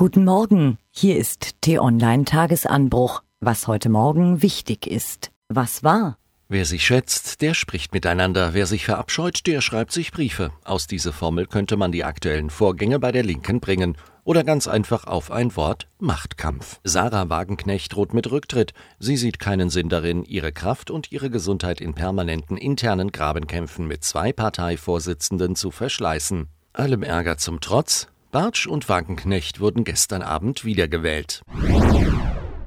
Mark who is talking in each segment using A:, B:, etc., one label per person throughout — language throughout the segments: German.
A: Guten Morgen, hier ist T-Online Tagesanbruch. Was heute Morgen wichtig ist. Was war?
B: Wer sich schätzt, der spricht miteinander. Wer sich verabscheut, der schreibt sich Briefe. Aus dieser Formel könnte man die aktuellen Vorgänge bei der Linken bringen. Oder ganz einfach auf ein Wort Machtkampf. Sarah Wagenknecht droht mit Rücktritt. Sie sieht keinen Sinn darin, ihre Kraft und ihre Gesundheit in permanenten internen Grabenkämpfen mit zwei Parteivorsitzenden zu verschleißen. Allem Ärger zum Trotz, Bartsch und Wagenknecht wurden gestern Abend wiedergewählt.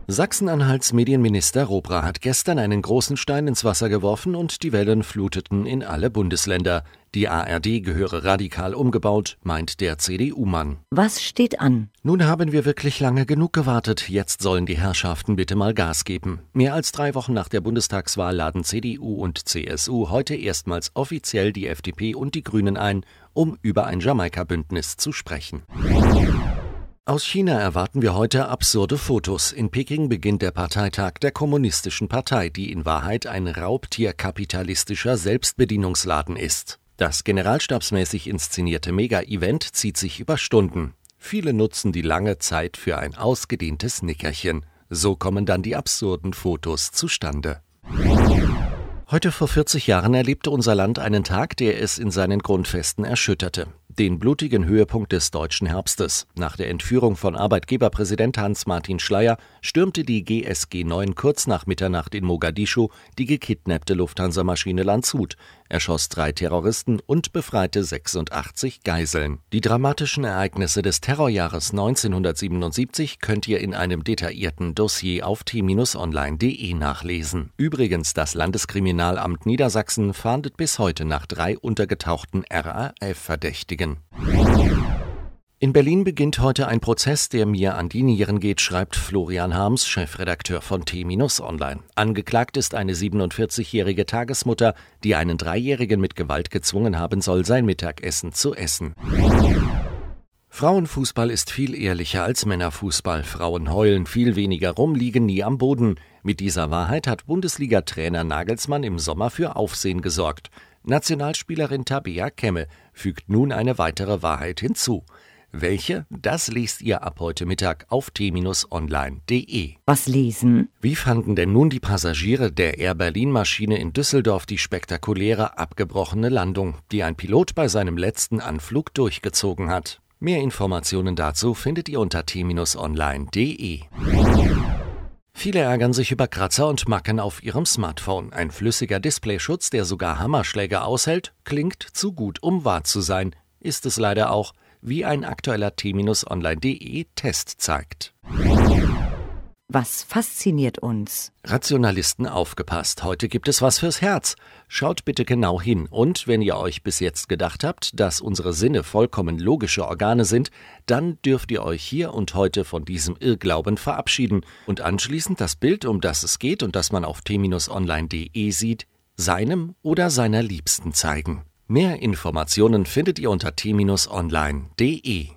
B: Sachsen-Anhalts Medienminister Robra hat gestern einen großen Stein ins Wasser geworfen und die Wellen fluteten in alle Bundesländer. Die ARD gehöre radikal umgebaut, meint der CDU-Mann.
A: Was steht an?
B: Nun haben wir wirklich lange genug gewartet. Jetzt sollen die Herrschaften bitte mal Gas geben. Mehr als drei Wochen nach der Bundestagswahl laden CDU und CSU heute erstmals offiziell die FDP und die Grünen ein, um über ein Jamaika-Bündnis zu sprechen. Aus China erwarten wir heute absurde Fotos. In Peking beginnt der Parteitag der Kommunistischen Partei, die in Wahrheit ein raubtierkapitalistischer Selbstbedienungsladen ist. Das generalstabsmäßig inszenierte Mega-Event zieht sich über Stunden. Viele nutzen die lange Zeit für ein ausgedehntes Nickerchen. So kommen dann die absurden Fotos zustande. Heute vor 40 Jahren erlebte unser Land einen Tag, der es in seinen Grundfesten erschütterte den blutigen Höhepunkt des deutschen Herbstes. Nach der Entführung von Arbeitgeberpräsident Hans-Martin Schleyer stürmte die GSG 9 kurz nach Mitternacht in Mogadischu die gekidnappte Lufthansa-Maschine Landshut, erschoss drei Terroristen und befreite 86 Geiseln. Die dramatischen Ereignisse des Terrorjahres 1977 könnt ihr in einem detaillierten Dossier auf t-online.de nachlesen. Übrigens, das Landeskriminalamt Niedersachsen fahndet bis heute nach drei untergetauchten RAF-Verdächtigen. In Berlin beginnt heute ein Prozess, der mir an die Nieren geht, schreibt Florian Harms, Chefredakteur von T-Online. Angeklagt ist eine 47-jährige Tagesmutter, die einen Dreijährigen mit Gewalt gezwungen haben soll, sein Mittagessen zu essen. Frauenfußball ist viel ehrlicher als Männerfußball. Frauen heulen viel weniger rum, liegen nie am Boden. Mit dieser Wahrheit hat Bundesliga-Trainer Nagelsmann im Sommer für Aufsehen gesorgt. Nationalspielerin Tabea Kemme fügt nun eine weitere Wahrheit hinzu. Welche? Das liest ihr ab heute Mittag auf t-online.de.
A: Was lesen?
B: Wie fanden denn nun die Passagiere der Air Berlin Maschine in Düsseldorf die spektakuläre abgebrochene Landung, die ein Pilot bei seinem letzten Anflug durchgezogen hat? Mehr Informationen dazu findet ihr unter t-online.de. Viele ärgern sich über Kratzer und Macken auf ihrem Smartphone. Ein flüssiger Displayschutz, der sogar Hammerschläge aushält, klingt zu gut, um wahr zu sein. Ist es leider auch, wie ein aktueller t-online.de Test zeigt.
A: Was fasziniert uns?
B: Rationalisten aufgepasst. Heute gibt es was fürs Herz. Schaut bitte genau hin. Und wenn ihr euch bis jetzt gedacht habt, dass unsere Sinne vollkommen logische Organe sind, dann dürft ihr euch hier und heute von diesem Irrglauben verabschieden und anschließend das Bild, um das es geht und das man auf t-online.de sieht, seinem oder seiner Liebsten zeigen. Mehr Informationen findet ihr unter t-online.de.